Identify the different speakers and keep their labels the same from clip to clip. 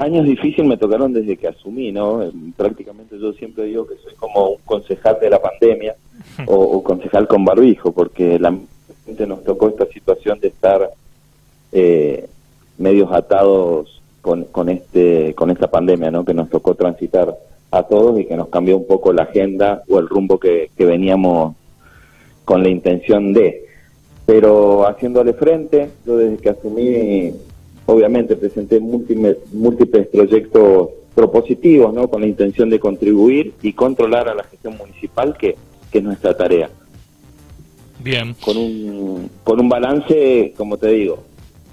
Speaker 1: años difíciles me tocaron desde que asumí, ¿no? Eh, prácticamente yo siempre digo que soy como un concejal de la pandemia o, concejal con barbijo, porque la gente nos tocó esta situación de estar eh, medios atados con, con este con esta pandemia, ¿no? Que nos tocó transitar a todos y que nos cambió un poco la agenda o el rumbo que, que veníamos con la intención de. Pero haciéndole frente, yo desde que asumí obviamente presenté múltiples, múltiples proyectos propositivos, ¿no? Con la intención de contribuir y controlar a la gestión municipal, que, es nuestra tarea.
Speaker 2: Bien.
Speaker 1: Con un, con un balance, como te digo,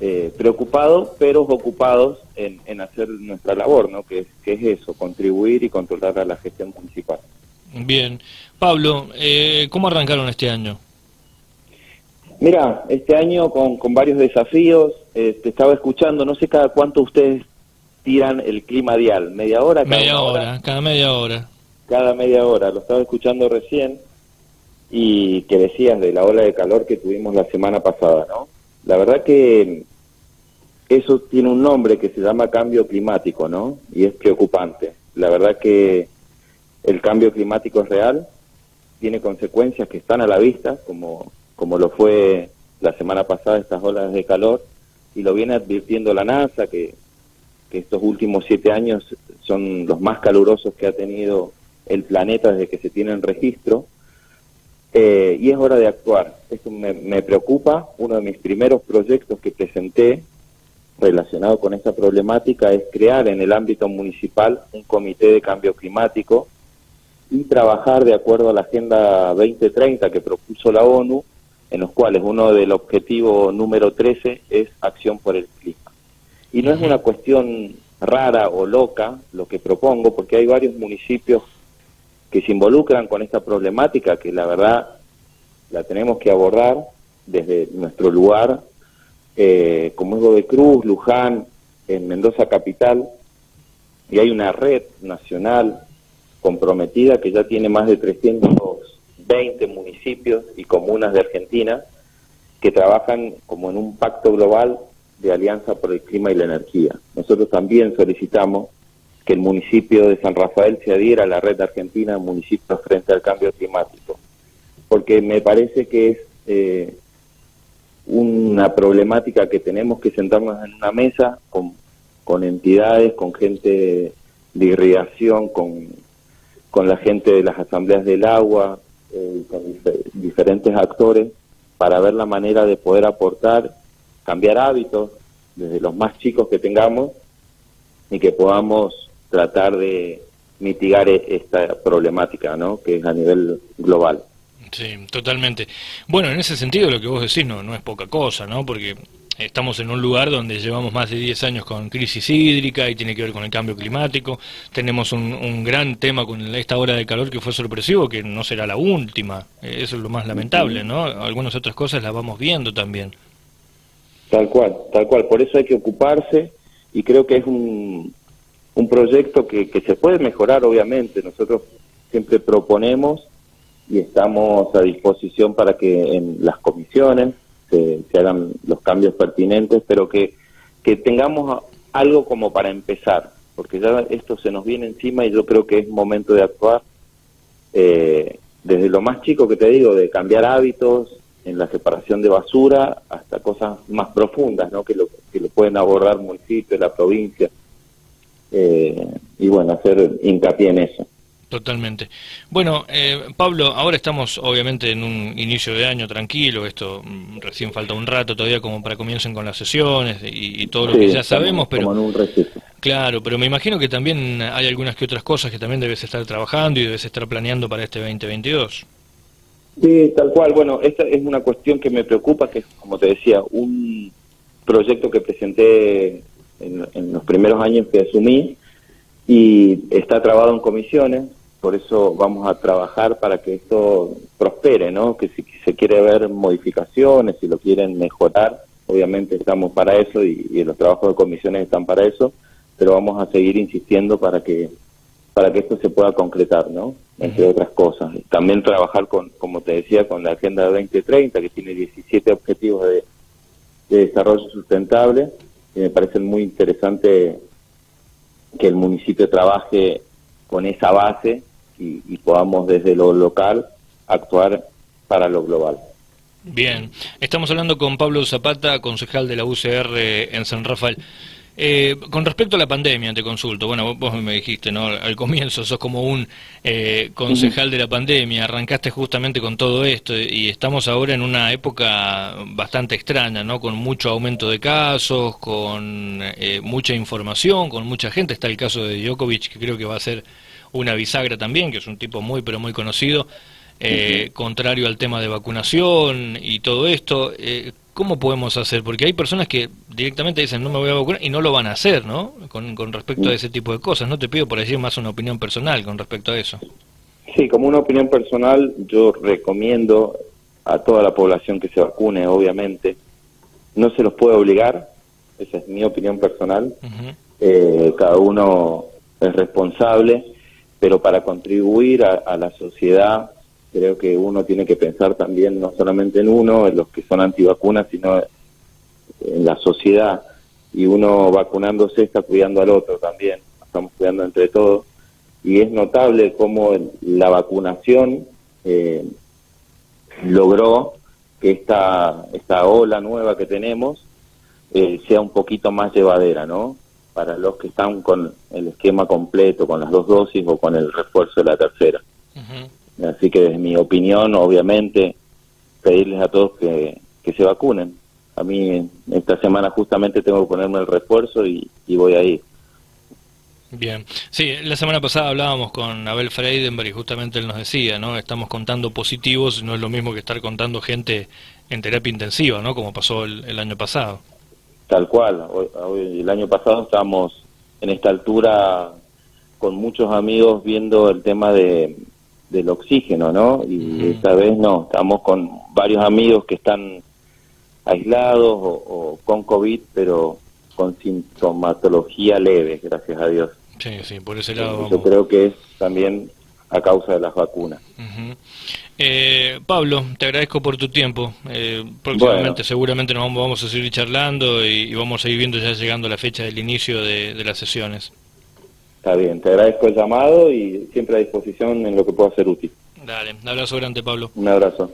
Speaker 1: eh, preocupados, pero ocupados en, en, hacer nuestra labor, ¿no? Que es, que es eso, contribuir y controlar a la gestión municipal.
Speaker 2: Bien. Pablo, eh, ¿cómo arrancaron este año?
Speaker 1: Mira, este año con, con varios desafíos, eh, te estaba escuchando, no sé cada cuánto ustedes tiran el clima dial, media hora,
Speaker 2: cada media hora, cada media hora.
Speaker 1: Cada media hora, lo estaba escuchando recién y que decías de la ola de calor que tuvimos la semana pasada, ¿no? La verdad que eso tiene un nombre que se llama cambio climático, ¿no? Y es preocupante. La verdad que el cambio climático es real, tiene consecuencias que están a la vista, como como lo fue la semana pasada estas olas de calor, y lo viene advirtiendo la NASA, que, estos últimos siete años son los más calurosos que ha tenido el planeta desde que se tiene en registro, eh, y es hora de actuar. Esto me, me, preocupa. Uno de mis primeros proyectos que presenté relacionado con esta problemática es crear en el ámbito municipal un comité de cambio climático y trabajar de acuerdo a la Agenda 2030 que propuso la ONU en los cuales uno del objetivo número 13 es acción por el clima. Y no es una cuestión rara o loca lo que propongo, porque hay varios municipios que se involucran con esta problemática, que la verdad la tenemos que abordar desde nuestro lugar, eh, como es de Cruz, Luján, en Mendoza Capital, y hay una red nacional comprometida que ya tiene más de 300 20 municipios y comunas de Argentina que trabajan como en un pacto global de alianza por el clima y la energía. Nosotros también solicitamos que el municipio de San Rafael se adhiera a la red argentina de municipios frente al cambio climático, porque me parece que es eh, una problemática que tenemos que sentarnos en una mesa con, con entidades, con gente de irrigación, con, con la gente de las asambleas del agua, eh, con diferentes actores para ver la manera de poder aportar, cambiar hábitos desde los más chicos que tengamos y que podamos tratar de mitigar e-, esta problemática, ¿no? Que es a nivel global.
Speaker 2: Sí, totalmente. Bueno, en ese sentido lo que vos decís no, no es poca cosa, ¿no? Porque Estamos en un lugar donde llevamos más de 10 años con crisis hídrica y tiene que ver con el cambio climático. Tenemos un, gran tema con esta hora de calor que fue sorpresivo, que no será la última. Eh, eso es lo más lamentable, ¿no? Algunas otras cosas las vamos viendo también.
Speaker 1: Tal cual, tal cual. Por eso hay que ocuparse y creo que es un, un proyecto que, que se puede mejorar, obviamente. Nosotros siempre proponemos y estamos a disposición para que en las comisiones se, hagan los cambios pertinentes, pero que, que tengamos algo como para empezar, porque ya esto se nos viene encima y yo creo que es momento de actuar eh, desde lo más chico que te digo, de cambiar hábitos en la separación de basura hasta cosas más profundas, ¿no? que, lo, que lo pueden abordar municipios, la provincia, eh, y bueno, hacer hincapié en eso.
Speaker 2: Totalmente. Bueno, eh, Pablo, ahora estamos obviamente en un inicio de año tranquilo, esto mm, recién falta un rato todavía como para comiencen con las sesiones y, todo lo que ya sabemos, pero... claro, pero me imagino que también hay algunas que otras cosas que también debes estar trabajando y debes estar planeando para este 2022.
Speaker 1: Sí, tal cual. Bueno, esta es una cuestión que me preocupa, que es, como te decía, un proyecto que presenté en, en los primeros años que asumí y está trabado en comisiones por eso vamos a trabajar para que esto prospere, ¿no? Que si se quiere ver modificaciones, si lo quieren mejorar, obviamente estamos para eso y, los trabajos de comisiones están para eso, pero vamos a seguir insistiendo para que para que esto se pueda concretar, ¿no? Entre otras cosas. También trabajar con, como te decía, con la Agenda 2030, que tiene 17 objetivos de, de desarrollo sustentable, y me parecen muy interesantes que el municipio trabaje con esa base y, y podamos desde lo local actuar para lo global.
Speaker 2: Bien, estamos hablando con Pablo Zapata, concejal de la UCR en San Rafael. Eh, con respecto a la pandemia, te consulto. Bueno, vos me dijiste, ¿no? Al comienzo sos como un eh, concejal de la pandemia, arrancaste justamente con todo esto y estamos ahora en una época bastante extraña, ¿no? Con mucho aumento de casos, con eh, mucha información, con mucha gente. Está el caso de Djokovic, que creo que va a ser una bisagra también, que es un tipo muy, pero muy conocido. contrario al tema de vacunación y todo esto, ¿cómo podemos hacer? Porque hay personas que directamente dicen no me voy a vacunar y no lo van a hacer, ¿no? Con, respecto a ese tipo de cosas. No te pido por decir más una opinión personal con respecto a eso.
Speaker 1: Sí, como una opinión personal, yo recomiendo a toda la población que se vacune, obviamente. No se los puede obligar, esa es mi opinión personal. Eh, cada uno es responsable, pero para contribuir a la sociedad creo que uno tiene que pensar también no solamente en uno, en los que son antivacunas, sino en la sociedad. Y uno vacunándose está cuidando al otro también, estamos cuidando entre todos. Y es notable cómo la vacunación eh, logró que esta, esta ola nueva que tenemos eh, sea un poquito más llevadera, ¿no? Para los que están con el esquema completo, con las dos dosis o con el refuerzo de la tercera. Así que desde mi opinión, obviamente, pedirles a todos que, se vacunen. A mí esta semana justamente tengo que ponerme el refuerzo y, voy a ir.
Speaker 2: Bien, sí, la semana pasada hablábamos con Abel Freidenberg y justamente él nos decía, ¿no? Estamos contando positivos, no es lo mismo que estar contando gente en terapia intensiva, ¿no? Como pasó el, año pasado.
Speaker 1: Tal cual, el año pasado estábamos en esta altura con muchos amigos viendo el tema de, del oxígeno, ¿no? Y esta vez no, estamos con varios amigos que están aislados o, con COVID, pero con sintomatología leve, gracias a Dios.
Speaker 2: Sí, sí, por ese lado.
Speaker 1: Yo creo que es también a causa de las vacunas.
Speaker 2: eh, Pablo, te agradezco por tu tiempo. Eh, próximamente, seguramente nos vamos, a seguir charlando y, vamos a ir viendo ya llegando la fecha del inicio de las sesiones.
Speaker 1: Está bien, te agradezco el llamado y siempre a disposición en lo que pueda ser útil.
Speaker 2: Dale, un abrazo grande, Pablo.
Speaker 1: Un abrazo.